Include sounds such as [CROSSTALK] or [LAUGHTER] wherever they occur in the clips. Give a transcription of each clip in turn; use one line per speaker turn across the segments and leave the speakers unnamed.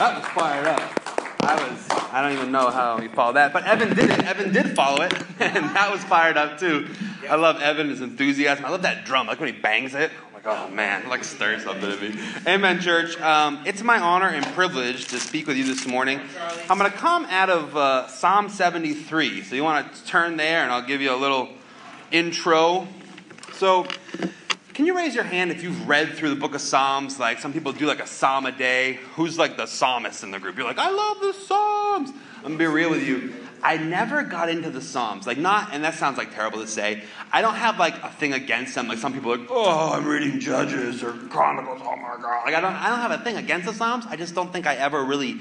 That was fired up. I was, I don't even know how he followed that, but Evan did it. Evan did follow it, [LAUGHS] and that was fired up too. I love Evan's enthusiasm. I love that drum. Like when he bangs it. Like, oh man, like stirs something in me. Amen, church. Um, it's my honor and privilege to speak with you this morning. I'm going to come out of uh, Psalm 73. So you want to turn there, and I'll give you a little intro. So can you raise your hand if you've read through the book of Psalms? Like some people do like a psalm a day. Who's like the psalmist in the group? You're like, I love the Psalms. I'm gonna be real with you. I never got into the Psalms. Like not, and that sounds like terrible to say. I don't have like a thing against them. Like some people are like, oh, I'm reading Judges or Chronicles. Oh my god. Like I don't, I don't have a thing against the Psalms. I just don't think I ever really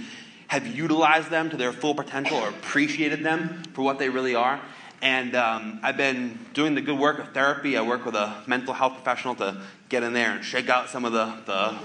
have utilized them to their full potential or appreciated them for what they really are. And um, I've been doing the good work of therapy. I work with a mental health professional to get in there and shake out some of the, the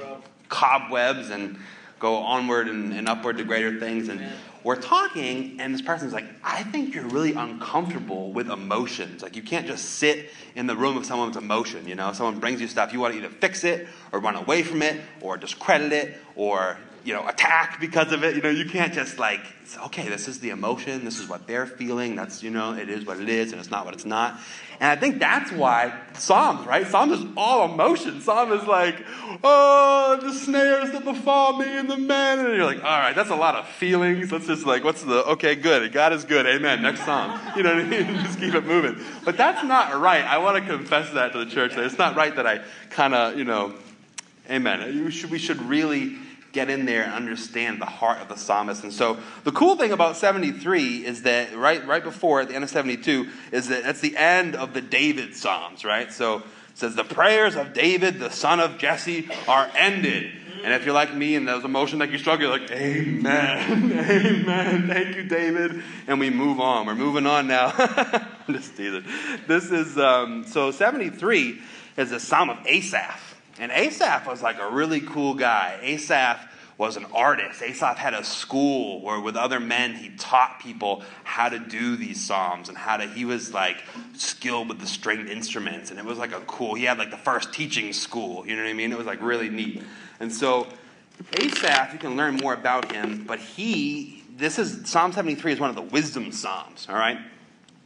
cobwebs and go onward and, and upward to greater things. And we're talking, and this person's like, I think you're really uncomfortable with emotions. Like, you can't just sit in the room of someone's emotion. You know, someone brings you stuff, you want to either fix it or run away from it or discredit it or you know, attack because of it. You know, you can't just like, okay, this is the emotion, this is what they're feeling, that's, you know, it is what it is, and it's not what it's not. And I think that's why Psalms, right? Psalms is all emotion. Psalm is like, oh, the snares that befall me and the men. And you're like, all right, that's a lot of feelings. Let's just like, what's the, okay, good. God is good. Amen. Next Psalm. You know what I mean? [LAUGHS] just keep it moving. But that's not right. I want to confess that to the church. that It's not right that I kind of, you know, amen. We should really get in there and understand the heart of the psalmist. And so the cool thing about 73 is that right, right before at the end of 72 is that that's the end of the David Psalms, right? So it says, The prayers of David, the son of Jesse, are ended. And if you're like me and those emotions like you struggle, you're like, Amen, [LAUGHS] Amen, thank you, David. And we move on. We're moving on now. [LAUGHS] Just teasing. This is, um, so 73 is a psalm of Asaph. And Asaph was like a really cool guy. Asaph was an artist. Asaph had a school where with other men he taught people how to do these psalms and how to he was like skilled with the stringed instruments and it was like a cool he had like the first teaching school, you know what I mean? It was like really neat. And so Asaph, you can learn more about him, but he this is Psalm 73 is one of the wisdom psalms, all right?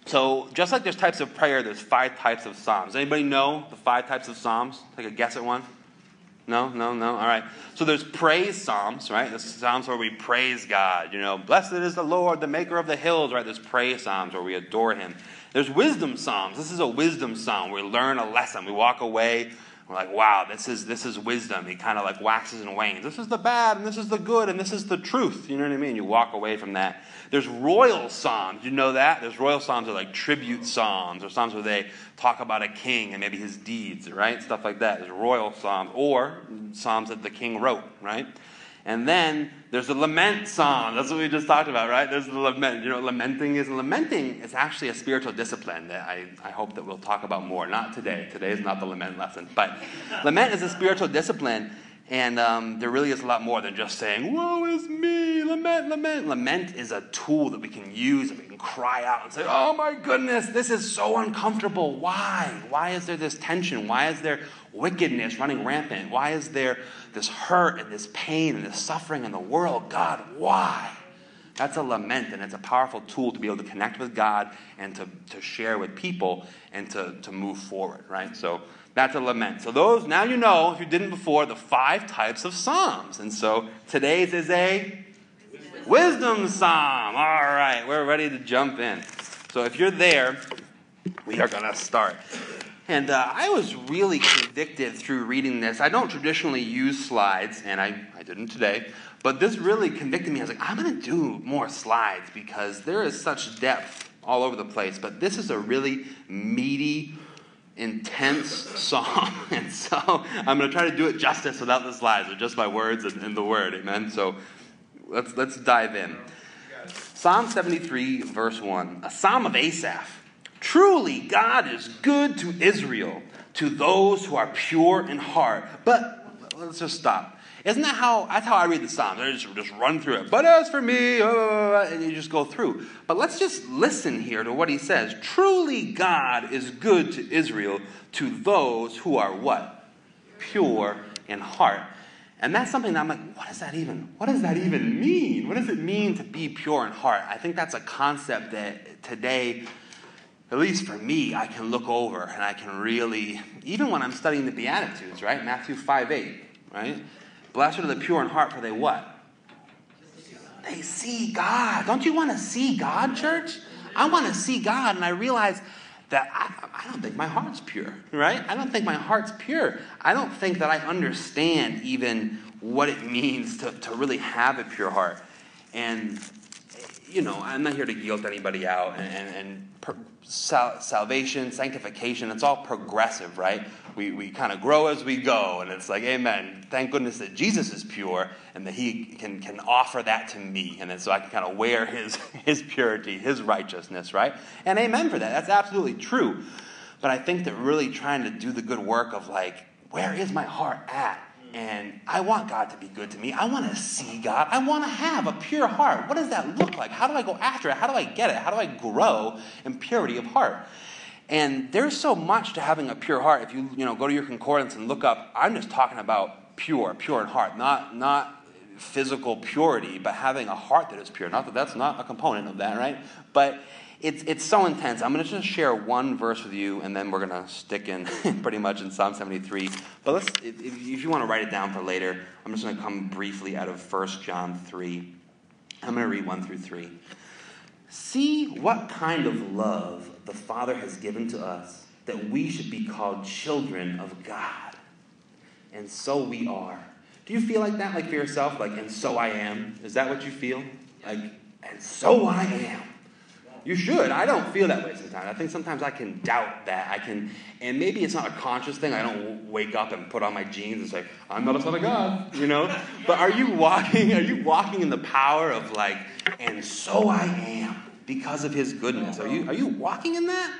So, just like there's types of prayer, there's five types of psalms. Anybody know the five types of psalms? Take a guess at one. No, no, no. All right. So there's praise psalms, right? There's psalms where we praise God. You know, blessed is the Lord, the maker of the hills, right? There's praise psalms where we adore him. There's wisdom psalms. This is a wisdom psalm. We learn a lesson. We walk away. We're like, wow, this is this is wisdom. He kind of like waxes and wanes. This is the bad, and this is the good, and this is the truth. You know what I mean? You walk away from that. There's royal psalms. You know that? There's royal psalms are like tribute psalms or psalms where they talk about a king and maybe his deeds, right? Stuff like that. There's royal psalms or psalms that the king wrote, right? And then there's the lament psalm. That's what we just talked about, right? There's the lament. You know lamenting is? lamenting is actually a spiritual discipline that I, I hope that we'll talk about more. Not today. Today is not the lament lesson. But [LAUGHS] lament is a spiritual discipline and um, there really is a lot more than just saying, Woe is me, lament, lament. Lament is a tool that we can use and we can cry out and say, Oh my goodness, this is so uncomfortable. Why? Why is there this tension? Why is there wickedness running rampant? Why is there this hurt and this pain and this suffering in the world? God, why? That's a lament, and it's a powerful tool to be able to connect with God and to, to share with people and to, to move forward, right? So, that's a lament. So those now you know, if you didn't before, the five types of psalms. And so today's is a wisdom psalm. All right, we're ready to jump in. So if you're there, we are going to start. And uh, I was really convicted through reading this. I don't traditionally use slides, and I, I didn't today, but this really convicted me. I was like, I'm going to do more slides because there is such depth all over the place. But this is a really meaty, intense psalm. [LAUGHS] And so I'm going to try to do it justice without the slides, or just by words and, and the word. Amen. So let's, let's dive in. Psalm 73, verse 1, a psalm of Asaph. Truly, God is good to Israel, to those who are pure in heart. But let's just stop. Isn't that how, that's how I read the Psalms. I just, just run through it. But as for me, uh, and you just go through. But let's just listen here to what he says. Truly God is good to Israel, to those who are what? Pure in heart. And that's something that I'm like, what does that even, what does that even mean? What does it mean to be pure in heart? I think that's a concept that today, at least for me, I can look over and I can really, even when I'm studying the Beatitudes, right? Matthew 5 8, right? Blessed are the pure in heart, for they what? They see God. Don't you want to see God, church? I want to see God, and I realize that I, I, don't think my heart's pure, right? I don't think my heart's pure. I don't think that I understand even what it means to, to really have a pure heart. And, you know, I'm not here to guilt anybody out and, and, per, sal- salvation, sanctification, it's all progressive, right? We, we kind of grow as we go, and it's like, amen. Thank goodness that Jesus is pure and that he can, can offer that to me. And then so I can kind of wear his, [LAUGHS] his purity, his righteousness, right? And amen for that. That's absolutely true. But I think that really trying to do the good work of like, where is my heart at? And I want God to be good to me. I want to see God. I want to have a pure heart. What does that look like? How do I go after it? How do I get it? How do I grow in purity of heart? And there's so much to having a pure heart. If you, you know, go to your concordance and look up, I'm just talking about pure, pure in heart, not, not physical purity, but having a heart that is pure. Not that that's not a component of that, right? But it's, it's so intense. I'm going to just share one verse with you, and then we're going to stick in [LAUGHS] pretty much in Psalm 73. But let's, if, if you want to write it down for later, I'm just going to come briefly out of 1 John 3. I'm going to read 1 through 3. See what kind of love the Father has given to us that we should be called children of God. And so we are. Do you feel like that, like for yourself? Like, and so I am? Is that what you feel? Like, and so I am. You should. I don't feel that way sometimes. I think sometimes I can doubt that. I can, and maybe it's not a conscious thing. I don't wake up and put on my jeans and say, "I'm not a son of God," you know. [LAUGHS] But are you walking? Are you walking in the power of like, and so I am? because of his goodness. Are you, are you walking in that?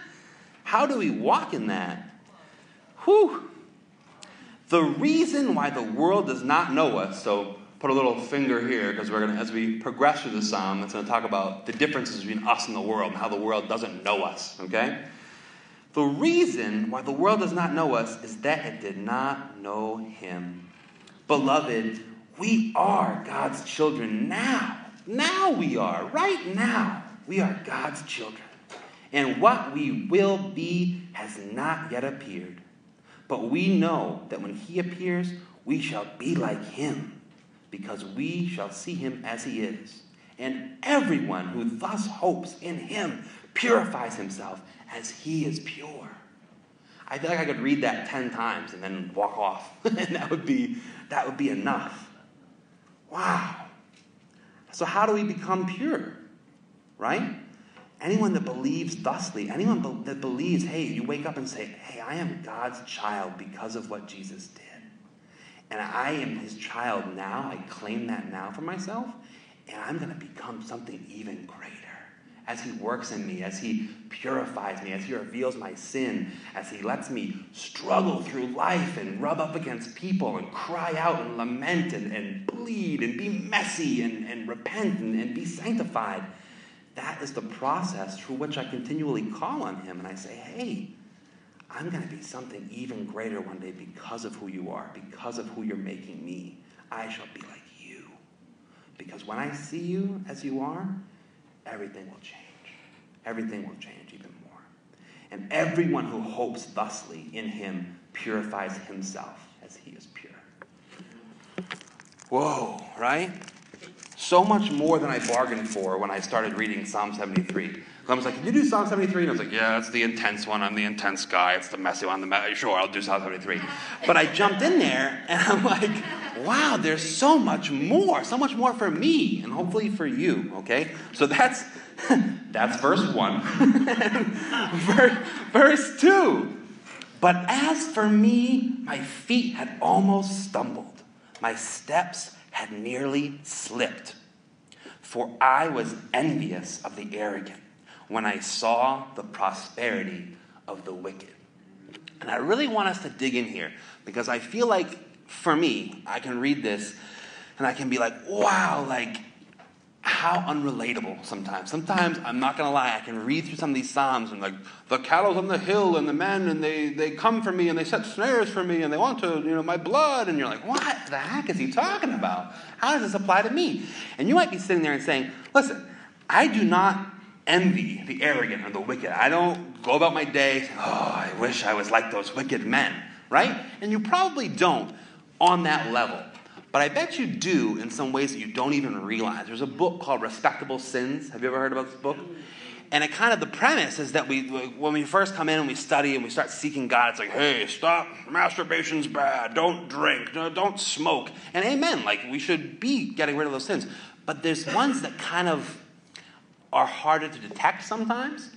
How do we walk in that? Whew. The reason why the world does not know us, so put a little finger here because we're going to, as we progress through the psalm, it's going to talk about the differences between us and the world and how the world doesn't know us, okay? The reason why the world does not know us is that it did not know him. Beloved, we are God's children now. Now we are, right now. We are God's children. And what we will be has not yet appeared. But we know that when he appears, we shall be like him, because we shall see him as he is. And everyone who thus hopes in him purifies himself as he is pure. I feel like I could read that 10 times and then walk off. [LAUGHS] and that would be that would be enough. Wow. So how do we become pure? right? Anyone that believes thusly, anyone that believes, hey, you wake up and say, hey, I am God's child because of what Jesus did. And I am his child now. I claim that now for myself. And I'm going to become something even greater as he works in me, as he purifies me, as he reveals my sin, as he lets me struggle through life and rub up against people and cry out and lament and, and bleed and be messy and, and repent and, and be sanctified that is the process through which I continually call on Him and I say, hey, I'm going to be something even greater one day because of who you are, because of who you're making me. I shall be like you. Because when I see you as you are, everything will change. Everything will change even more. And everyone who hopes thusly in Him purifies himself as He is pure. Whoa, right? so much more than I bargained for when I started reading Psalm 73. I was like, Can you do Psalm 73? And I was like, Yeah, it's the intense one. I'm the intense guy. It's the messy one. The me- sure, I'll do Psalm 73. But I jumped in there and I'm like, Wow, there's so much more, so much more for me, and hopefully for you. Okay, so that's [LAUGHS] that's verse one. [LAUGHS] verse, verse two. But as for me, my feet had almost stumbled. My steps had nearly slipped. For I was envious of the arrogant when I saw the prosperity of the wicked. And I really want us to dig in here because I feel like for me, I can read this and I can be like, wow, like, how unrelatable sometimes. Sometimes, I'm not going to lie, I can read through some of these Psalms and like, the cattle's on the hill and the men and they, they come for me and they set snares for me and they want to, you know, my blood. And you're like, what the heck is he talking about? How does this apply to me? And you might be sitting there and saying, listen, I do not envy the arrogant or the wicked. I don't go about my day saying, oh, I wish I was like those wicked men, right? And you probably don't on that level. But I bet you do in some ways that you don't even realize. There's a book called Respectable Sins. Have you ever heard about this book? And it kind of the premise is that we, when we first come in and we study and we start seeking God, it's like, hey, stop, masturbation's bad, don't drink, don't smoke, and amen. Like we should be getting rid of those sins. But there's ones that kind of are harder to detect sometimes.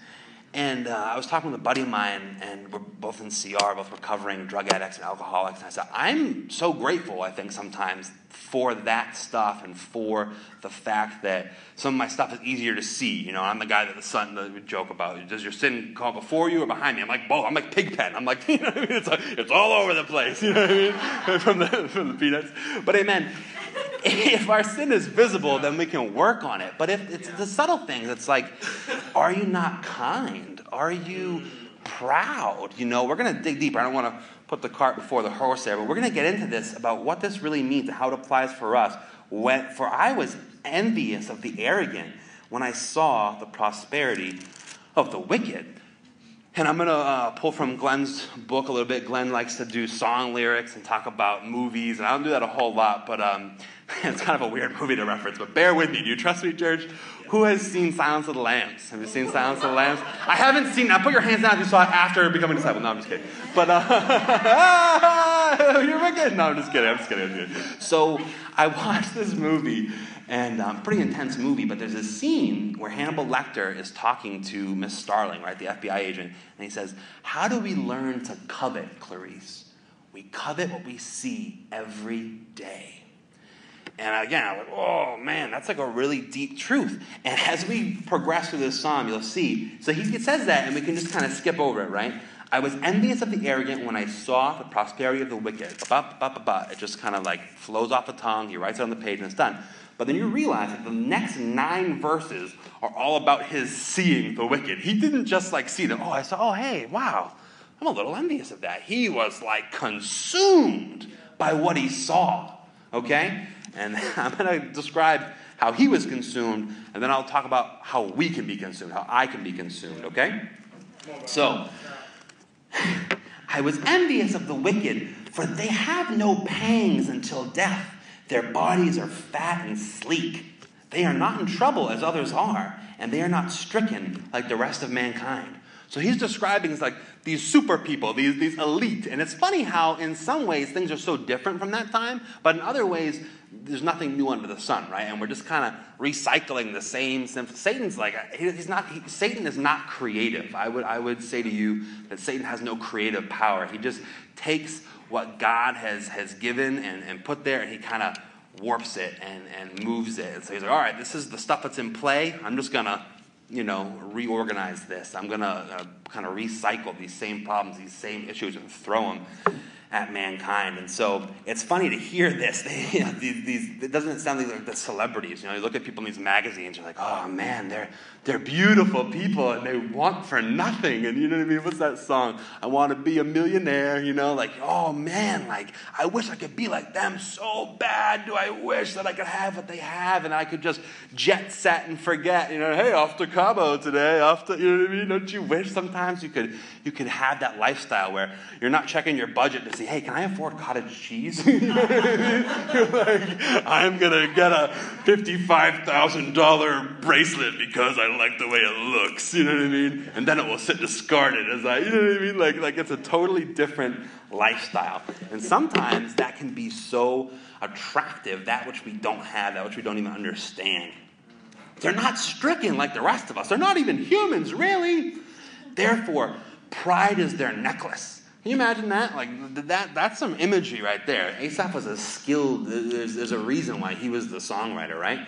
And uh, I was talking with a buddy of mine, and we're both in CR, both recovering drug addicts and alcoholics. And I said, I'm so grateful, I think, sometimes for that stuff and for the fact that some of my stuff is easier to see. You know, I'm the guy that the son the joke about. Does your sin come before you or behind me? I'm like both. I'm like Pigpen. I'm like, [LAUGHS] you know, I mean? it's, like, it's all over the place. You know what I mean? [LAUGHS] from the from the peanuts. But amen if our sin is visible, then we can work on it. But if it's the subtle things, it's like, are you not kind? Are you proud? You know, we're going to dig deeper. I don't want to put the cart before the horse there, but we're going to get into this about what this really means and how it applies for us. When, for I was envious of the arrogant when I saw the prosperity of the wicked. And I'm going to uh, pull from Glenn's book a little bit. Glenn likes to do song lyrics and talk about movies, and I don't do that a whole lot, but um, [LAUGHS] it's kind of a weird movie to reference. But bear with me. Do you trust me, church? Who has seen Silence of the Lambs? Have you seen Silence of the Lambs? I haven't seen. Now put your hands down if you saw it after becoming a disciple. No, I'm just kidding. But uh, [LAUGHS] you're wicked. No, I'm just kidding. I'm just kidding. I'm just kidding. So I watched this movie, and um, pretty intense movie. But there's a scene where Hannibal Lecter is talking to Miss Starling, right, the FBI agent, and he says, "How do we learn to covet, Clarice? We covet what we see every day." And again, I'm like, oh man, that's like a really deep truth. And [LAUGHS] as we progress through this psalm, you'll see. So he says that, and we can just kind of skip over it, right? I was envious of the arrogant when I saw the prosperity of the wicked. Ba, ba, ba, it just kind of like flows off the tongue. He writes it on the page, and it's done. But then you realize that the next nine verses are all about his seeing the wicked. He didn't just like see them. Oh, I saw, oh, hey, wow. I'm a little envious of that. He was like consumed by what he saw. Okay? And [LAUGHS] I'm going to describe how he was consumed, and then I'll talk about how we can be consumed, how I can be consumed, okay? So, [SIGHS] I was envious of the wicked, for they have no pangs until death. Their bodies are fat and sleek. They are not in trouble as others are, and they are not stricken like the rest of mankind. So he's describing like these super people, these, these elite. And it's funny how, in some ways, things are so different from that time, but in other ways, there's nothing new under the sun, right? And we're just kind of recycling the same. Satan's like he's not. He, Satan is not creative. I would I would say to you that Satan has no creative power. He just takes what God has has given and, and put there, and he kind of warps it and, and moves it. And so he's like, all right, this is the stuff that's in play. I'm just gonna you know, reorganize this. I'm going to uh, kind of recycle these same problems, these same issues, and throw them at mankind. And so it's funny to hear this. [LAUGHS] You know, these, these, it doesn't sound like the celebrities. You know, you look at people in these magazines, you're like, oh man, they're, they're beautiful people and they want for nothing. And you know what I mean? What's that song? I want to be a millionaire, you know? Like, oh man, like, I wish I could be like them so bad. Do I wish that I could have what they have and I could just jet set and forget, you know, hey, off to Cabo today, off to, you know what I mean? Don't you wish sometimes you could, you could have that lifestyle where you're not checking your budget to see, hey, can I afford cottage cheese? You're [LAUGHS] [LAUGHS] like, I'm going to get a $55,000 bracelet because I like the way it looks. You know what I mean? And then it will sit discarded as I, you know what I mean? Like, like it's a totally different lifestyle. And sometimes that can be so attractive, that which we don't have, that which we don't even understand. They're not stricken like the rest of us. They're not even humans, really. Therefore, pride is their necklace. Can you imagine that? Like that that's some imagery right there. Asaph was a skilled there's, there's a reason why he was the songwriter, right?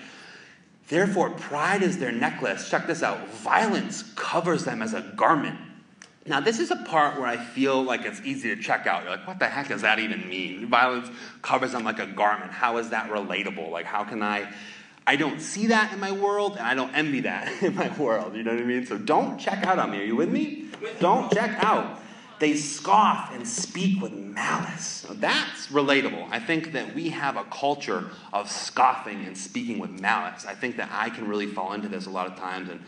Therefore, pride is their necklace. Check this out. Violence covers them as a garment. Now, this is a part where I feel like it's easy to check out. You're like, what the heck does that even mean? Violence covers them like a garment. How is that relatable? Like, how can I I don't see that in my world, and I don't envy that [LAUGHS] in my world. You know what I mean? So don't check out on me. Are you with me? Don't check out. They scoff and speak with malice. Now, that's relatable. I think that we have a culture of scoffing and speaking with malice. I think that I can really fall into this a lot of times. And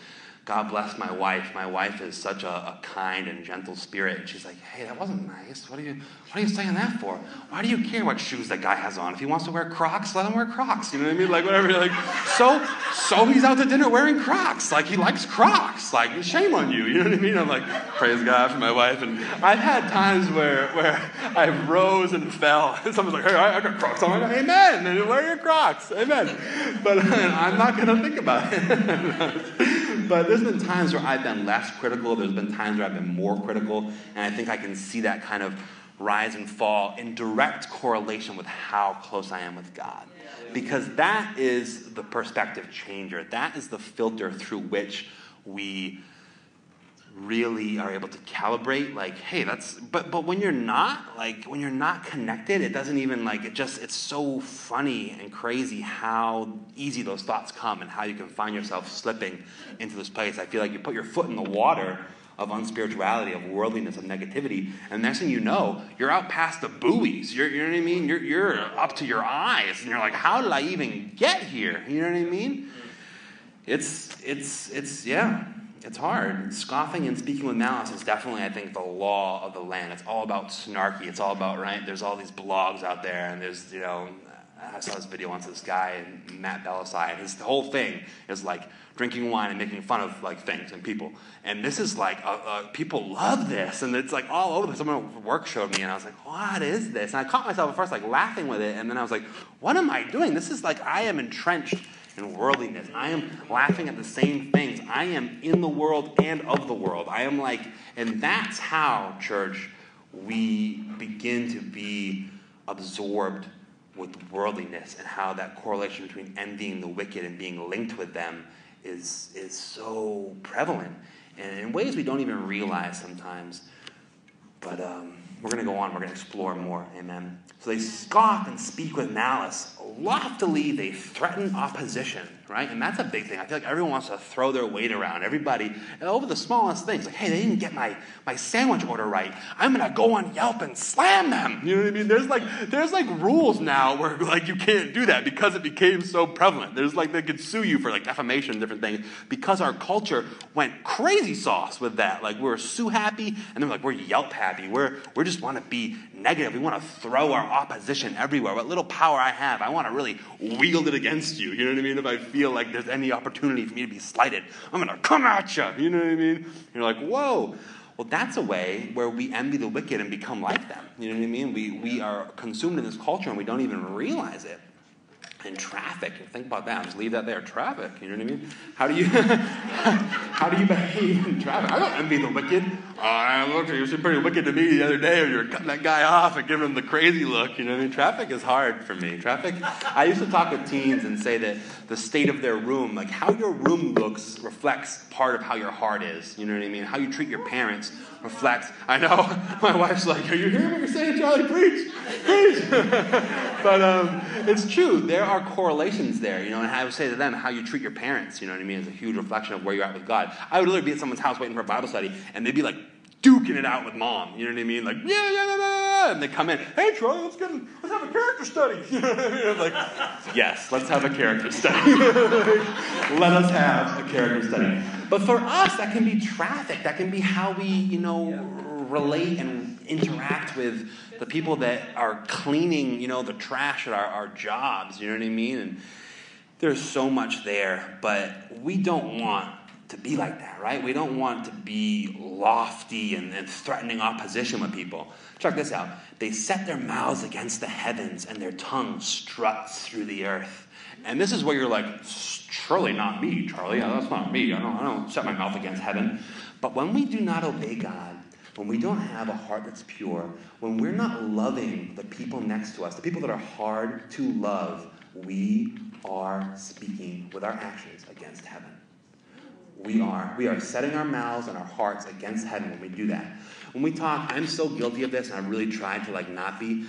God bless my wife. My wife is such a, a, kind and gentle spirit. And she's like, hey, that wasn't nice. What are, you, what are you saying that for? Why do you care what shoes that guy has on? If he wants to wear Crocs, let him wear Crocs. You know what I mean? Like, whatever. Like, so, so he's out to dinner wearing Crocs. Like, he likes Crocs. Like, shame on you. You know what I mean? I'm like, praise God for my wife. And I've had times where, where I rose and fell. And [LAUGHS] someone's like, hey, I, got Crocs on. Like, Amen. And wear your Crocs. Amen. But [LAUGHS] I'm not going to think about it. [LAUGHS] but there's been times where I've been less critical. There's been times where I've been more critical. And I think I can see that kind of rise and fall in direct correlation with how close I am with God. Because that is the perspective changer. That is the filter through which we really are able to calibrate like hey that's but but when you're not like when you're not connected it doesn't even like it just it's so funny and crazy how easy those thoughts come and how you can find yourself slipping into this place i feel like you put your foot in the water of unspirituality, of worldliness, of negativity. And next thing you know, you're out past the buoys. You're, you know what I mean? You're, you're up to your eyes. And you're like, how did I even get here? You know what I mean? It's, it's, it's, yeah, it's hard. Scoffing and speaking with malice is definitely, I think, the law of the land. It's all about snarky. It's all about, right? There's all these blogs out there, and there's, you know, I saw this video once this guy, Matt Bellassai, and his whole thing is like drinking wine and making fun of like things and people. And this is like, uh, uh, people love this, and it's like all over. Someone at work showed me, and I was like, what is this? And I caught myself at first like laughing with it, and then I was like, what am I doing? This is like, I am entrenched in worldliness. I am laughing at the same things. I am in the world and of the world. I am like, and that's how, church, we begin to be absorbed with worldliness and how that correlation between envying the wicked and being linked with them is, is so prevalent and in ways we don't even realize sometimes. But um, we're going to go on, we're going to explore more. Amen. So they scoff and speak with malice. Loftily, they threaten opposition, right? And that's a big thing. I feel like everyone wants to throw their weight around. Everybody, over the smallest things, like, hey, they didn't get my, my sandwich order right. I'm going to go on Yelp and slam them. You know what I mean? There's like, there's like rules now where [LAUGHS] like you can't do that because it became so prevalent. There's like, they could sue you for like defamation and different things because our culture went crazy sauce with that. Like, we're sue happy and then like, we're Yelp happy. We're, we just want to be negative. We want to throw our opposition everywhere. What little power I have, I want to really wield it against you. You know what I mean? If I feel like there's any opportunity for me to be slighted, I'm going to come at you. You know what I mean? You're like, whoa. Well, that's a way where we envy the wicked and become like them. You know what I mean? We, we are consumed in this culture and we don't even realize it and traffic. Think about that. Just leave that there. Traffic. You know what I mean? How do you [LAUGHS] how do you behave in traffic? I don't envy the wicked. I looked at you seemed pretty wicked to me the other day when you were cutting that guy off and giving him the crazy look. You know what I mean? Traffic is hard for me. Traffic. I used to talk with teens and say that the state of their room, like how your room looks, reflects part of how your heart is. You know what I mean? How you treat your parents reflects. I know [LAUGHS] my wife's like, "Are you hearing what you're saying, Charlie? Preach, preach." [LAUGHS] but um, it's true. There are correlations there, you know. And I would say to them, how you treat your parents, you know what I mean, is a huge reflection of where you're at with God. I would literally be at someone's house waiting for a Bible study, and they'd be like duking it out with mom. You know what I mean? Like, yeah, yeah, yeah, yeah. And they come in, hey, Troy, let's get, let's have a character study. [LAUGHS] I'm like, yes, let's have a character study. Let us have a character study. But for us, that can be traffic. That can be how we, you know, relate and interact with the people that are cleaning, you know, the trash at our, our jobs. You know what I mean? And there's so much there, but we don't want to be like that, right? We don't want to be lofty and, and, threatening opposition with people. Check this out. They set their mouths against the heavens and their tongue struts through the earth. And this is where you're like, surely not me, Charlie. That's not me. I don't, I don't set my mouth against heaven. But when we do not obey God, when we don't have a heart that's pure, when we're not loving the people next to us, the people that are hard to love, we are speaking with our actions against heaven. We are. We are setting our mouths and our hearts against heaven when we do that. When we talk, I'm so guilty of this, and I really tried to like not be.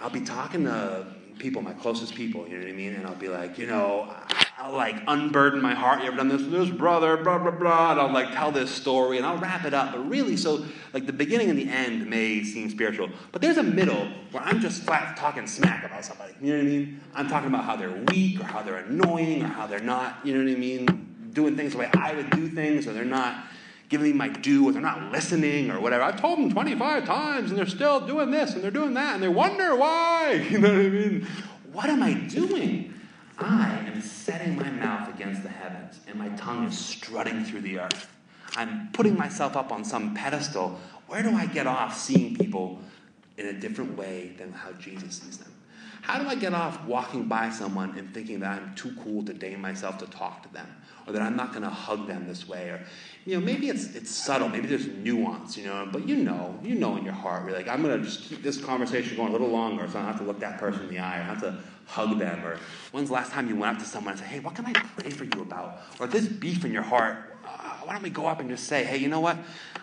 I'll be talking to people, my closest people, you know what I mean? And I'll be like, you know, I'll like unburden my heart. You ever done this? This brother, blah, blah, blah. And I'll like tell this story and I'll wrap it up. But really, so like the beginning and the end may seem spiritual. But there's a middle where I'm just flat talking smack about somebody. You know what I mean? I'm talking about how they're weak or how they're annoying or how they're not, you know what I mean? Doing things the way I would do things or they're not giving me my due or they're not listening or whatever. I've told them 25 times and they're still doing this and they're doing that and they wonder why. [LAUGHS] You know what I mean? What am I doing? I am setting my mouth against the heavens, and my tongue is strutting through the earth. I'm putting myself up on some pedestal. Where do I get off seeing people in a different way than how Jesus sees them? How do I get off walking by someone and thinking that I'm too cool to deign myself to talk to them? Or that I'm not going to hug them this way? Or, you know, maybe it's, it's subtle. Maybe there's nuance, you know, but you know, you know in your heart, you're like, I'm to just keep this conversation going a little longer so I don't have to look that person in the eye. I have to hug them? Or when's the last time you went up to someone and said, hey, what can I pray for you about? Or there's beef in your heart, uh, why don't we go up and just say, hey, you know what?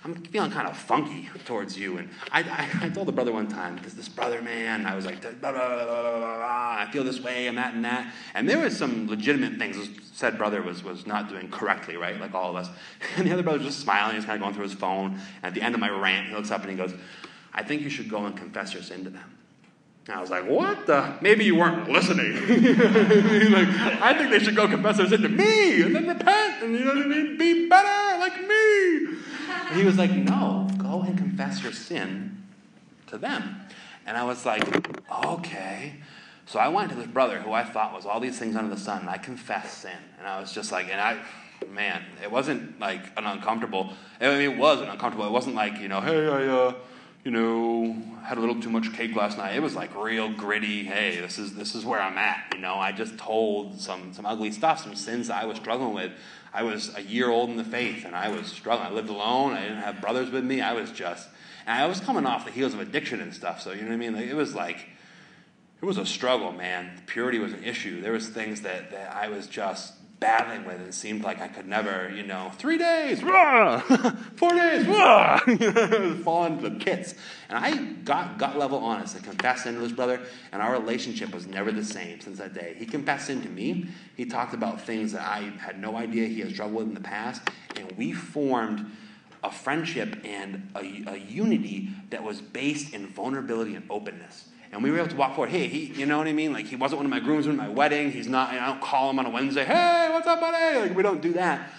I'm feeling kind of funky towards you. And I, I, I told the brother one time, because this brother, man, I was like, blah, blah, blah, I feel this way and that and that. And there was some legitimate things this said brother was, was not doing correctly, right? Like all of us. [LAUGHS] And the other brother was just smiling. He's kind of going through his phone. And at the end of my rant, he looks up and he goes, I think you should go and confess your sin to them. And I was like, what the? Maybe you weren't listening. [LAUGHS] like, I think they should go confess their sin to me and then repent and, you know what I mean? Be better like me. And he was like, no, go and confess your sin to them. And I was like, okay. So I went to this brother who I thought was all these things under the sun, and I confessed sin. And I was just like, and I, man, it wasn't like an uncomfortable, I mean, it was an uncomfortable. It wasn't like, you know, hey, I, uh, you know, had a little too much cake last night. It was like real gritty. Hey, this is this is where I'm at. You know, I just told some some ugly stuff, some sins that I was struggling with. I was a year old in the faith, and I was struggling. I lived alone. I didn't have brothers with me. I was just, and I was coming off the heels of addiction and stuff. So you know what I mean? Like, it was like, it was a struggle, man. Purity was an issue. There was things that that I was just battling with. It seemed like I could never, you know, three days, [LAUGHS] four days, [LAUGHS] fall into the pits. And I got gut level honest and confessed into his brother, and our relationship was never the same since that day. He confessed into me. He talked about things that I had no idea he had struggled with in the past, and we formed a friendship and a, a unity that was based in vulnerability and openness. And we were able to walk forward. Hey, he, you know what I mean? Like he wasn't one of my groomsmen at my wedding. He's not. I don't call him on a Wednesday. Hey, what's up, buddy? Like we don't do that.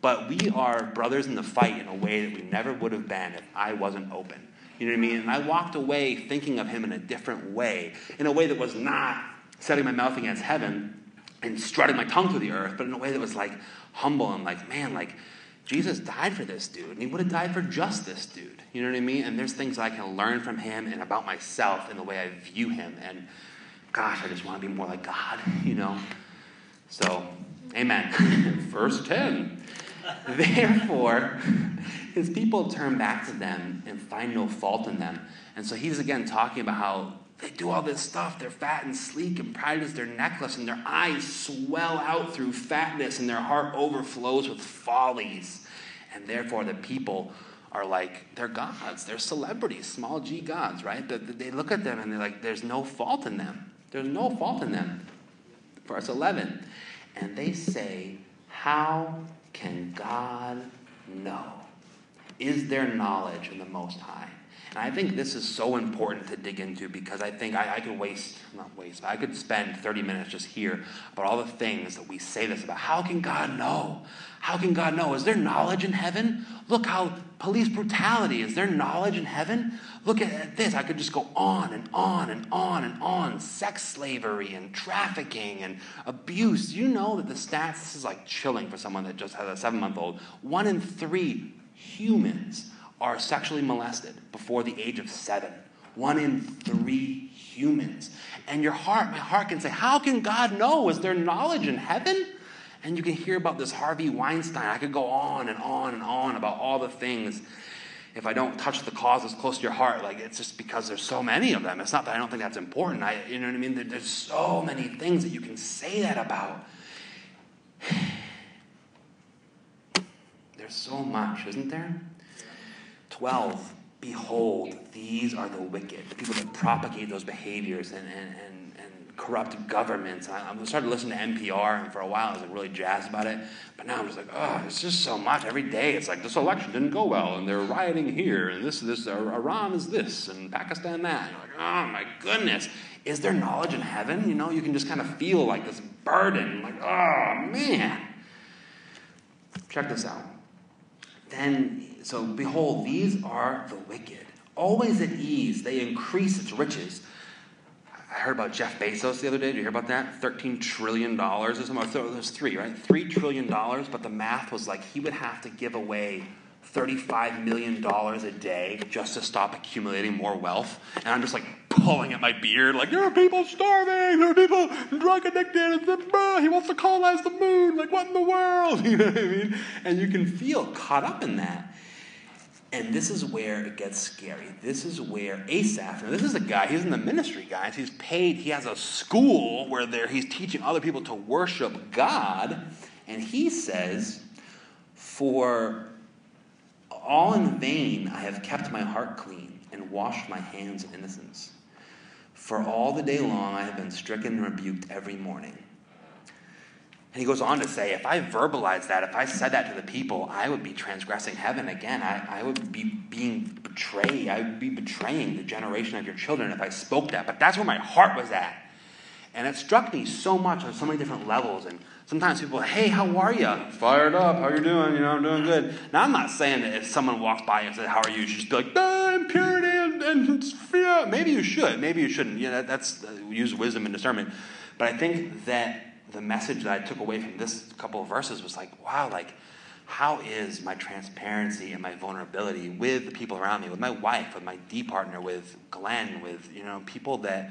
But we are brothers in the fight in a way that we never would have been if I wasn't open. You know what I mean? And I walked away thinking of him in a different way, in a way that was not setting my mouth against heaven and strutting my tongue through the earth, but in a way that was like humble and like, man, like Jesus died for this dude, and he would have died for just this dude. You know what I mean? And there's things I can learn from him and about myself and the way I view him. And gosh, I just want to be more like God, you know? So, amen. [LAUGHS] Verse 10. [LAUGHS] Therefore, his people turn back to them and find no fault in them. And so he's again talking about how they do all this stuff. They're fat and sleek, and pride is their necklace, and their eyes swell out through fatness, and their heart overflows with follies. And therefore, the people are like, they're gods, they're celebrities, small g gods, right? They look at them and they're like, there's no fault in them. There's no fault in them. Verse 11. And they say, How can God know? Is there knowledge in the Most High? And I think this is so important to dig into because I think I, I could waste, not waste, but I could spend 30 minutes just here about all the things that we say this about. How can God know? How can God know? Is there knowledge in heaven? Look how police brutality. Is there knowledge in heaven? Look at this. I could just go on and on and on and on. Sex slavery and trafficking and abuse. You know that the stats, this is like chilling for someone that just has a seven month old. One in three humans are sexually molested before the age of seven. One in three humans. And your heart, my heart can say, How can God know? Is there knowledge in heaven? And you can hear about this Harvey Weinstein. I could go on and on and on about all the things. If I don't touch the causes close to your heart, like it's just because there's so many of them. It's not that I don't think that's important. I, you know what I mean? There's so many things that you can say that about. [SIGHS] There's so much, isn't there? 12. Behold, these are the wicked, the people that propagate those behaviors and, and, and, and corrupt governments. I, I started listening to NPR, and for a while I was like really jazzed about it. But now I'm just like, oh, it's just so much every day. It's like this election didn't go well, and they're rioting here, and this, this, Iran is this, and Pakistan that. And you're like, oh my goodness, is there knowledge in heaven? You know, you can just kind of feel like this burden, like, oh man. Check this out. Then, so behold, these are the wicked. Always at ease, they increase its riches. I heard about Jeff Bezos the other day. Did you hear about that? $13 trillion or something. So there's three, right? $3 trillion, but the math was like he would have to give away $35 million a day just to stop accumulating more wealth. And I'm just like pulling at my beard, like, there are people starving, there are people drug addicted, he wants to colonize the moon, like, what in the world? [LAUGHS] You know what I mean? And you can feel caught up in that. And this is where it gets scary. This is where Asaph, and this is a guy, he's in the ministry, guys. He's paid, he has a school where there, he's teaching other people to worship God. And he says, For all in vain I have kept my heart clean and washed my hands in innocence. For all the day long I have been stricken and rebuked every morning. And he goes on to say, if I verbalized that, if I said that to the people, I would be transgressing heaven again. I, I would be being betrayed. I would be betraying the generation of your children if I spoke that. But that's where my heart was at. And it struck me so much on so many different levels. And sometimes people, hey, how are you? Fired up. How are you doing? You know, I'm doing good. Now, I'm not saying that if someone walks by and says, how are you? You should just be like, ah, impurity and, and fear. Maybe you should. Maybe you shouldn't. You know, that's uh, use wisdom and discernment. But I think that the message that I took away from this couple of verses was like, wow, like, how is my transparency and my vulnerability with the people around me, with my wife, with my D partner, with Glenn, with, you know, people that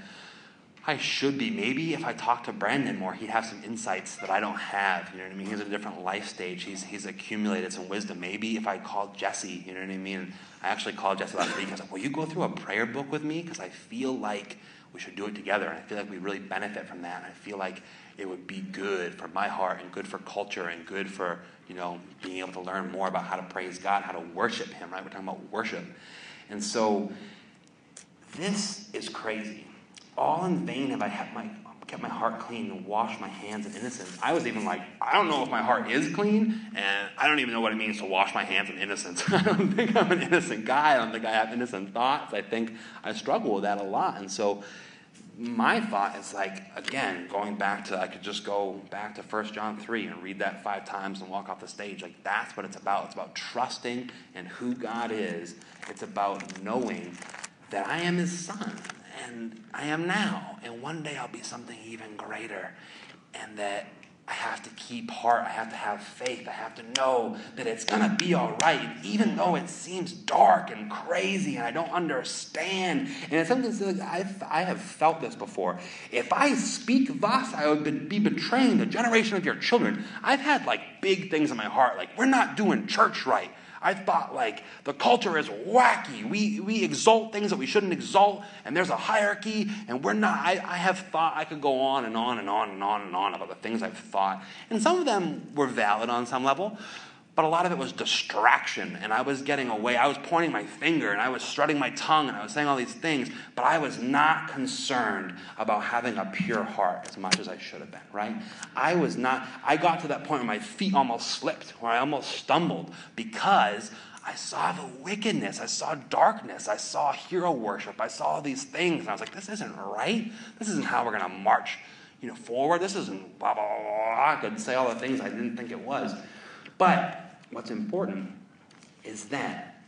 I should be. Maybe if I talked to Brandon more, he'd have some insights that I don't have. You know what I mean? He's at a different life stage. He's, he's accumulated some wisdom. Maybe if I called Jesse, you know what I mean? I actually called Jesse last week. I was like, will you go through a prayer book with me? Because I feel like we should do it together. And I feel like we really benefit from that. And I feel like it would be good for my heart and good for culture and good for, you know, being able to learn more about how to praise God, how to worship Him, right? We're talking about worship. And so this is crazy. All in vain have I kept my, um, kept my heart clean and washed my hands in innocence. I was even like, I don't know if my heart is clean, and I don't even know what it means to wash my hands in innocence. [LAUGHS] I don't think I'm an innocent guy. I don't think I have innocent thoughts. I think I struggle with that a lot. And so my thought is like, again, going back to, I could just go back to 1 John 3 and read that five times and walk off the stage. Like, that's what it's about. It's about trusting in who God is. It's about knowing that I am His Son, and I am now, and one day I'll be something even greater, and that I have to keep heart. I have to have faith. I have to know that it's going to be all right, even though it seems dark and crazy and I don't understand. And it's something that I've, I have felt this before. If I speak thus, I would be betraying the generation of your children. I've had like big things in my heart, like, we're not doing church right. I thought like the culture is wacky. We, we exalt things that we shouldn't exalt, and there's a hierarchy, and we're not. I, I have thought I could go on and on and on and on and on about the things I've thought. And some of them were valid on some level, but a lot of it was distraction, and I was getting away. I was pointing my finger, and I was strutting my tongue, and I was saying all these things, but I was not concerned about having a pure heart as much as I should have been, right? I was not, I got to that point where my feet almost slipped, where I almost stumbled, because I saw the wickedness. I saw darkness. I saw hero worship. I saw all these things, and I was like, this isn't right. This isn't how we're going to march you know, forward. This isn't blah, blah, blah. I could say all the things I didn't think it was. But what's important is that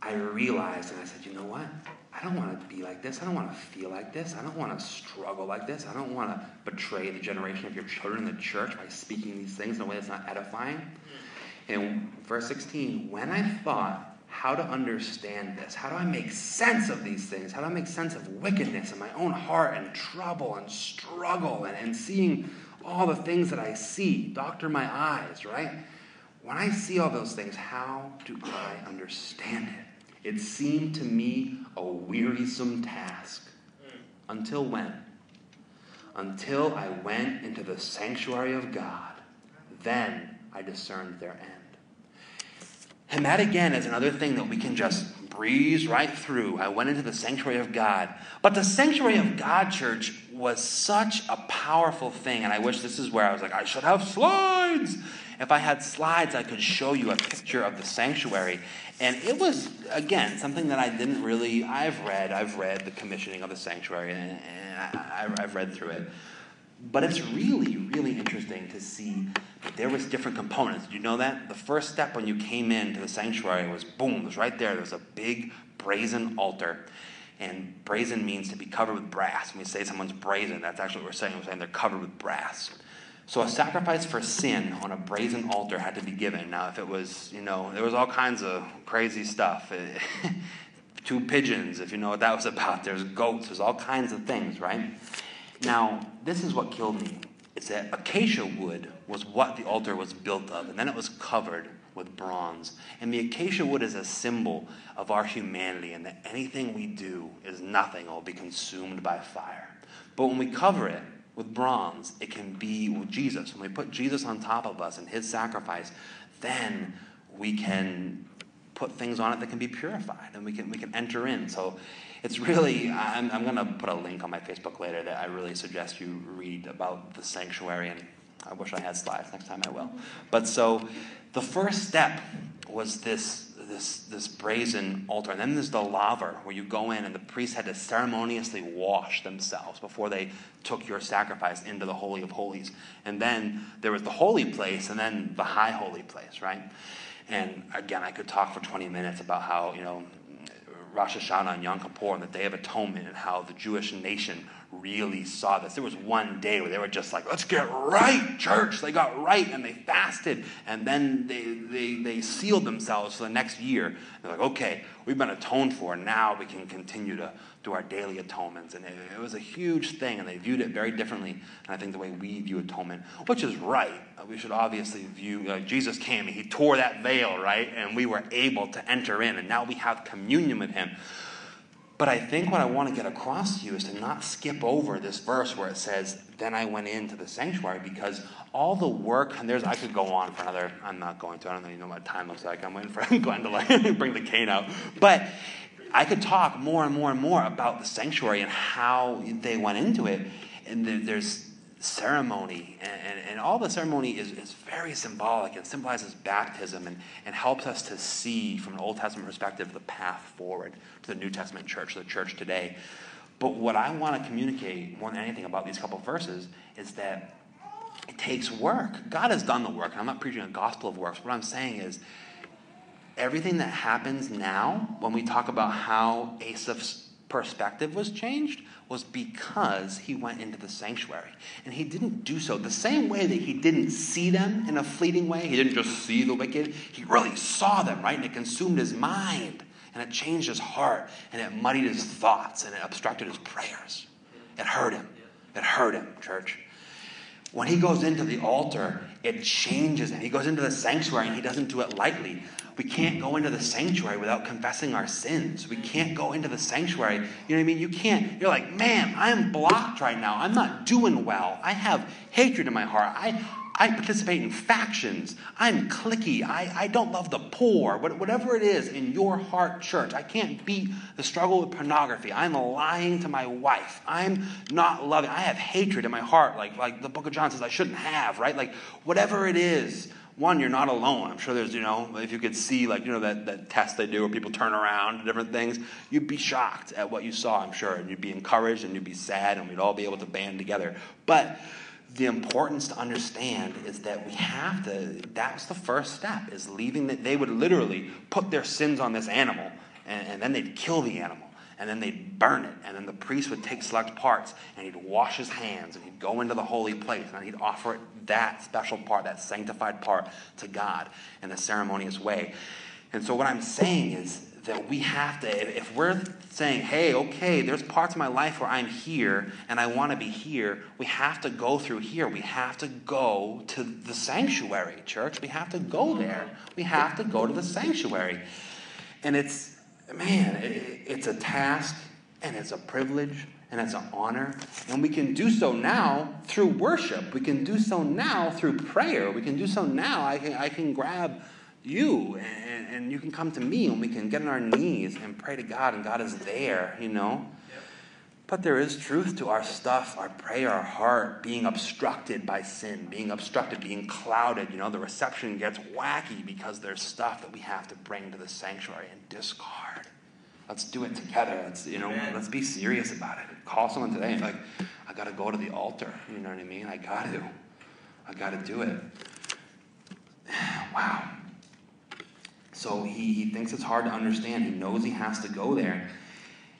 I realized and I said, you know what? I don't want to be like this. I don't want to feel like this. I don't want to struggle like this. I don't want to betray the generation of your children in the church by speaking these things in a way that's not edifying. And verse 16, when I thought how to understand this, how do I make sense of these things? How do I make sense of wickedness in my own heart and trouble and struggle and, and seeing all the things that I see, doctor my eyes, right? When I see all those things, how do I understand it? It seemed to me a wearisome task. Until when? Until I went into the sanctuary of God. Then I discerned their end. And that again is another thing that we can just breeze right through. I went into the sanctuary of God. But the sanctuary of God, church, was such a powerful thing. And I wish this is where I was like, I should have slides. If I had slides, I could show you a picture of the sanctuary. And it was, again, something that I didn't really, I've read, I've read the commissioning of the sanctuary, and, and I, I've read through it. But it's really, really interesting to see that there was different components. Did you know that? The first step when you came into the sanctuary was boom, it was right there. There was a big brazen altar. And brazen means to be covered with brass. When we say someone's brazen, that's actually what we're saying. We're saying they're covered with brass. So a sacrifice for sin on a brazen altar had to be given. Now, if it was, you know, there was all kinds of crazy stuff. [LAUGHS] Two pigeons, if you know what that was [LAUGHS] about. There's goats. There's all kinds of things, right? Now, this is what killed me. It's that acacia wood was what the altar was built of, and then it was covered with bronze. And the acacia wood is a symbol of our humanity, and that anything we do is nothing, it will be consumed by fire. But when we cover it, with bronze, it can be with Jesus. When we put Jesus on top of us and his sacrifice, then we can put things on it that can be purified and we can, we can enter in. So it's really, I'm, I'm going to put a link on my Facebook later that I really suggest you read about the sanctuary. And I wish I had slides. Next time I will. But so the first step was this this, this brazen altar. And then there's the laver, where you go in and the priests had to ceremoniously wash themselves before they took your sacrifice into the Holy of Holies. And then there was the holy place and then the high holy place, right? And again, I could talk for 20 minutes about how, you know, Rosh Hashanah and Yom Kippur and the Day of Atonement and how the Jewish nation really saw this. There was one day where they were just like, let's get right, church. They got right and they fasted and then they, they, they sealed themselves for the next year. They're like, okay, we've been atoned for. Now we can continue to do our daily atonements. And it, it was a huge thing and they viewed it very differently. And I think the way we view atonement, which is right. We should obviously view, uh, Jesus came and he tore that veil, right? And we were able to enter in and now we have communion with him. But I think what I want to get across to you is to not skip over this verse where it says, Then I went into the sanctuary, because all the work, and there's, I could go on for another, I'm not going to, I don't know, you know what time looks like. I'm waiting for [LAUGHS] Glenn to like [LAUGHS] bring the cane out. But I could talk more and more and more about the sanctuary and how they went into it. And there's ceremony, and, and, and, all the ceremony is, is very symbolic and symbolizes baptism and, and helps us to see, from an Old Testament perspective, the path forward to the New Testament church, the church today. But what I want to communicate more than anything about these couple verses is that it takes work. God has done the work, and I'm not preaching a gospel of works. What I'm saying is, everything that happens now, when we talk about how Asaph's perspective was changed, was because he went into the sanctuary. And he didn't do so the same way that he didn't see them in a fleeting way. He didn't just see the wicked, he really saw them, right? And it consumed his mind, and it changed his heart, and it muddied his thoughts, and it obstructed his prayers. It hurt him. It hurt him, church. When he goes into the altar, it changes him. He goes into the sanctuary and he doesn't do it lightly. We can't go into the sanctuary without confessing our sins. We can't go into the sanctuary. You know what I mean? You can't. You're like, man, I'm blocked right now. I'm not doing well. I have hatred in my heart. I, I participate in factions. I'm clicky. I, I don't love the poor. Whatever it is in your heart, church, I can't beat the struggle with pornography. I'm lying to my wife. I'm not loving. I have hatred in my heart, like, like the book of John says I shouldn't have, right? Like, whatever it is one, you're not alone. I'm sure there's, you know, if you could see, like, you know, that, that test they do where people turn around different things, you'd be shocked at what you saw, I'm sure. And you'd be encouraged and you'd be sad and we'd all be able to band together. But the importance to understand is that we have to, that's the first step, is leaving that they would literally put their sins on this animal and, and then they'd kill the animal and then they'd burn it. And then the priest would take select parts and he'd wash his hands and he'd go into the holy place and he'd offer it that special part, that sanctified part, to God in a ceremonious way. And so, what I'm saying is that we have to, if we're saying, hey, okay, there's parts of my life where I'm here and I want to be here, we have to go through here. We have to go to the sanctuary, church. We have to go there. We have to go to the sanctuary. And it's, man, it's a task and it's a privilege and it's an honor. And we can do so now through worship. We can do so now through prayer. We can do so now. I can, I can grab you. And, and you can come to me and we can get on our knees and pray to God, and God is there, you know? But there is truth to our stuff, our prayer, our heart being obstructed by sin, being obstructed, being clouded. You know, the reception gets wacky because there's stuff that we have to bring to the sanctuary and discard. Let's do it together. Let's, you know, Amen. let's be serious about it. Call someone today and like, I got to go to the altar. You know what I mean? I got to. I got to do it. [SIGHS] Wow. So he, he thinks it's hard to understand. He knows he has to go there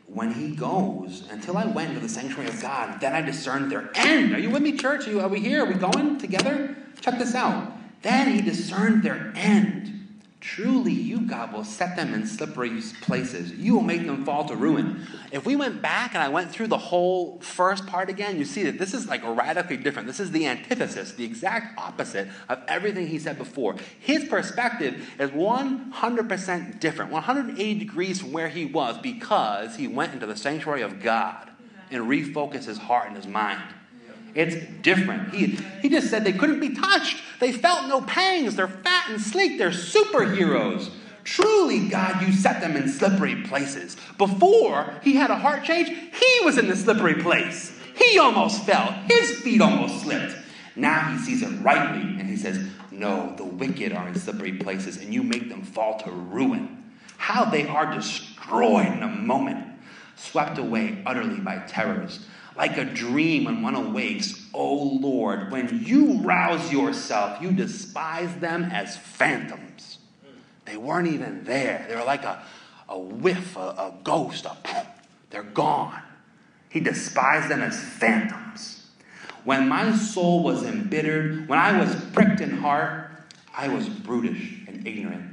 when he goes, until I went into the sanctuary of God, then I discerned their end. Are you with me, church? Are, you, are we here? Are we going together? Check this out. Then he discerned their end. Truly, you, God, will set them in slippery places. You will make them fall to ruin. If we went back and I went through the whole first part again, you see that this is like radically different. This is the antithesis, the exact opposite of everything he said before. His perspective is 100% different, 180 degrees from where he was because he went into the sanctuary of God and refocused his heart and his mind. It's different. He, he just said they couldn't be touched. They felt no pangs. They're fat and sleek. They're superheroes. Truly, God, you set them in slippery places. Before he had a heart change, he was in the slippery place. He almost fell. His feet almost slipped. Now he sees it rightly and he says, No, the wicked are in slippery places and you make them fall to ruin. How they are destroyed in a moment, swept away utterly by terrors like a dream when one awakes. O oh Lord, when you rouse yourself, you despise them as phantoms. They weren't even there. They were like a, a whiff, a, a ghost, a they're gone. He despised them as phantoms. When my soul was embittered, when I was pricked in heart, I was brutish and ignorant.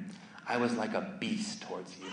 I was like a beast towards you.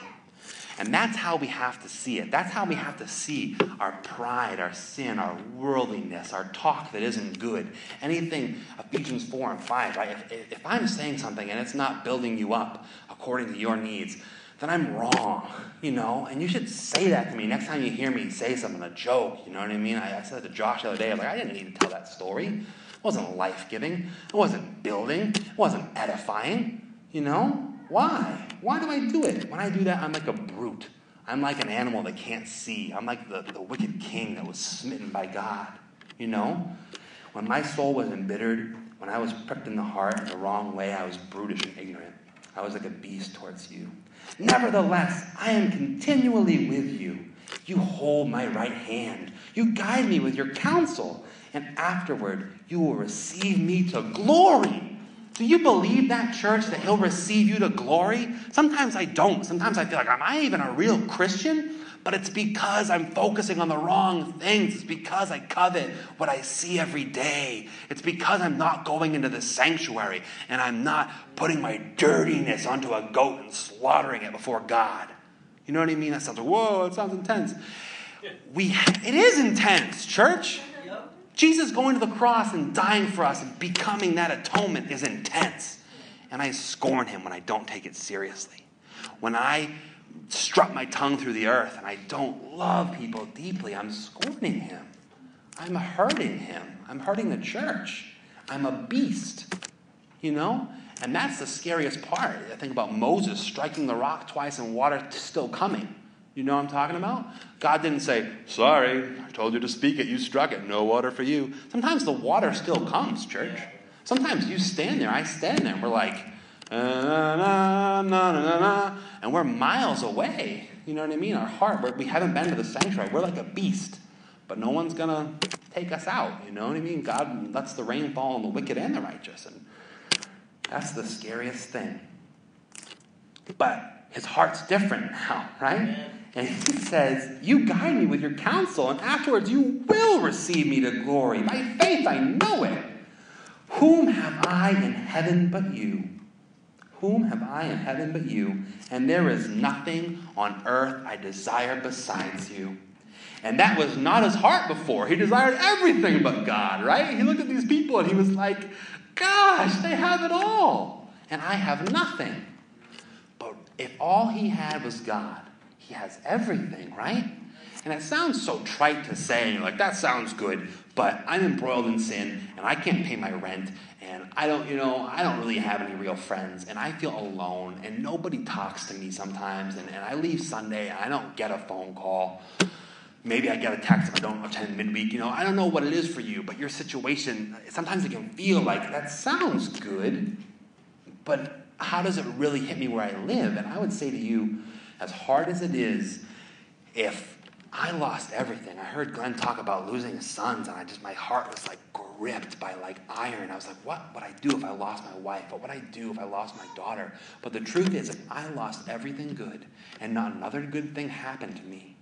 And that's how we have to see it. That's how we have to see our pride, our sin, our worldliness, our talk that isn't good. Anything, Ephesians 4 and 5, right? If, if I'm saying something and it's not building you up according to your needs, then I'm wrong, you know? And you should say that to me next time you hear me say something, a joke, you know what I mean? I, I said to Josh the other day, I was like, I didn't need to tell that story. It wasn't life giving, it wasn't building, it wasn't edifying, you know? Why? Why do I do it? When I do that, I'm like a brute. I'm like an animal that can't see. I'm like the, the wicked king that was smitten by God. You know? When my soul was embittered, when I was pricked in the heart in the wrong way, I was brutish and ignorant. I was like a beast towards you. Nevertheless, I am continually with you. You hold my right hand. You guide me with your counsel. And afterward, you will receive me to glory do you believe that, church, that He'll receive you to glory? Sometimes I don't. Sometimes I feel like, am I even a real Christian? But it's because I'm focusing on the wrong things. It's because I covet what I see every day. It's because I'm not going into the sanctuary and I'm not putting my dirtiness onto a goat and slaughtering it before God. You know what I mean? That sounds like, whoa, it sounds intense. We, it is intense, church. Jesus going to the cross and dying for us and becoming that atonement is intense. And I scorn him when I don't take it seriously. When I strut my tongue through the earth and I don't love people deeply, I'm scorning him. I'm hurting him. I'm hurting the church. I'm a beast. You know? And that's the scariest part. I think about Moses striking the rock twice and water still coming. You know what I'm talking about? God didn't say, Sorry, I told you to speak it, you struck it, no water for you. Sometimes the water still comes, church. Sometimes you stand there, I stand there, and we're like, uh, na, na, na, and we're miles away. You know what I mean? Our heart, we haven't been to the sanctuary. We're like a beast, but no one's going to take us out. You know what I mean? God lets the rain fall on the wicked and the righteous. And that's the scariest thing. But his heart's different now, right? And he says, You guide me with your counsel, and afterwards you will receive me to glory. By faith I know it. Whom have I in heaven but you? Whom have I in heaven but you? And there is nothing on earth I desire besides you. And that was not his heart before. He desired everything but God, right? He looked at these people and he was like, Gosh, they have it all. And I have nothing. But if all he had was God, he has everything, right? And it sounds so trite to say, like, that sounds good, but I'm embroiled in sin and I can't pay my rent and I don't, you know, I don't really have any real friends and I feel alone and nobody talks to me sometimes and, and I leave Sunday and I don't get a phone call. Maybe I get a text if I don't attend midweek. You know, I don't know what it is for you, but your situation, sometimes it can feel like that sounds good, but how does it really hit me where I live? And I would say to you, as hard as it is, if I lost everything, I heard Glenn talk about losing his sons, and I just, my heart was like gripped by like iron. I was like, what would I do if I lost my wife? What would I do if I lost my daughter? But the truth is, if I lost everything good and not another good thing happened to me,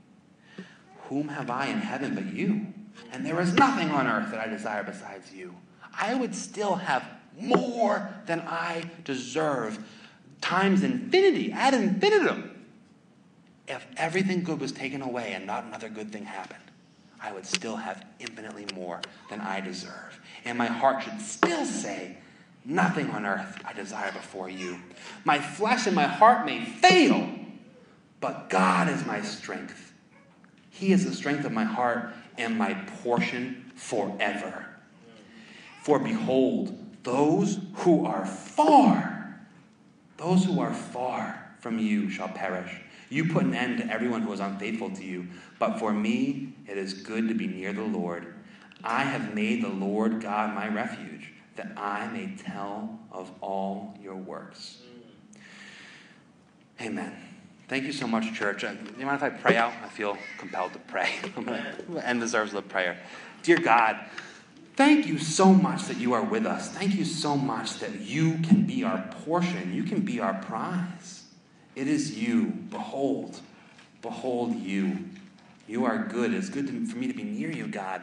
whom have I in heaven but you? And there is nothing on earth that I desire besides you. I would still have more than I deserve times infinity, ad infinitum. If everything good was taken away and not another good thing happened, I would still have infinitely more than I deserve. And my heart should still say, Nothing on earth I desire before you. My flesh and my heart may fail, but God is my strength. He is the strength of my heart and my portion forever. For behold, those who are far, those who are far from you shall perish. You put an end to everyone who is unfaithful to you. But for me, it is good to be near the Lord. I have made the Lord God my refuge, that I may tell of all your works. Amen. Thank you so much, church. Uh, do you mind if I pray out? I feel compelled to pray. [LAUGHS] End the service with prayer. Dear God, Thank you so much that you are with us. Thank you so much that you can be our portion. You can be our prize. It is you. Behold, behold you. You are good. It's good to, for me to be near you, God.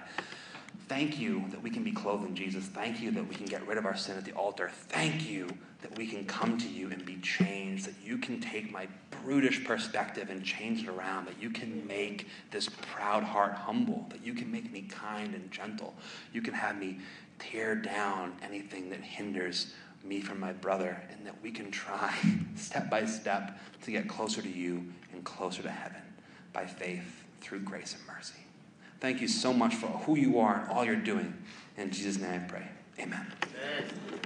Thank you that we can be clothed in Jesus. Thank you that we can get rid of our sin at the altar. Thank you that we can come to you and be changed, that you can take my brutish perspective and change it around, that you can make this proud heart humble, that you can make me kind and gentle. You can have me tear down anything that hinders me from my brother, and that we can try [LAUGHS] step by step to get closer to you and closer to heaven by faith through grace and mercy. Thank you so much for who you are and all you're doing. In Jesus' name I pray. Amen. Amen.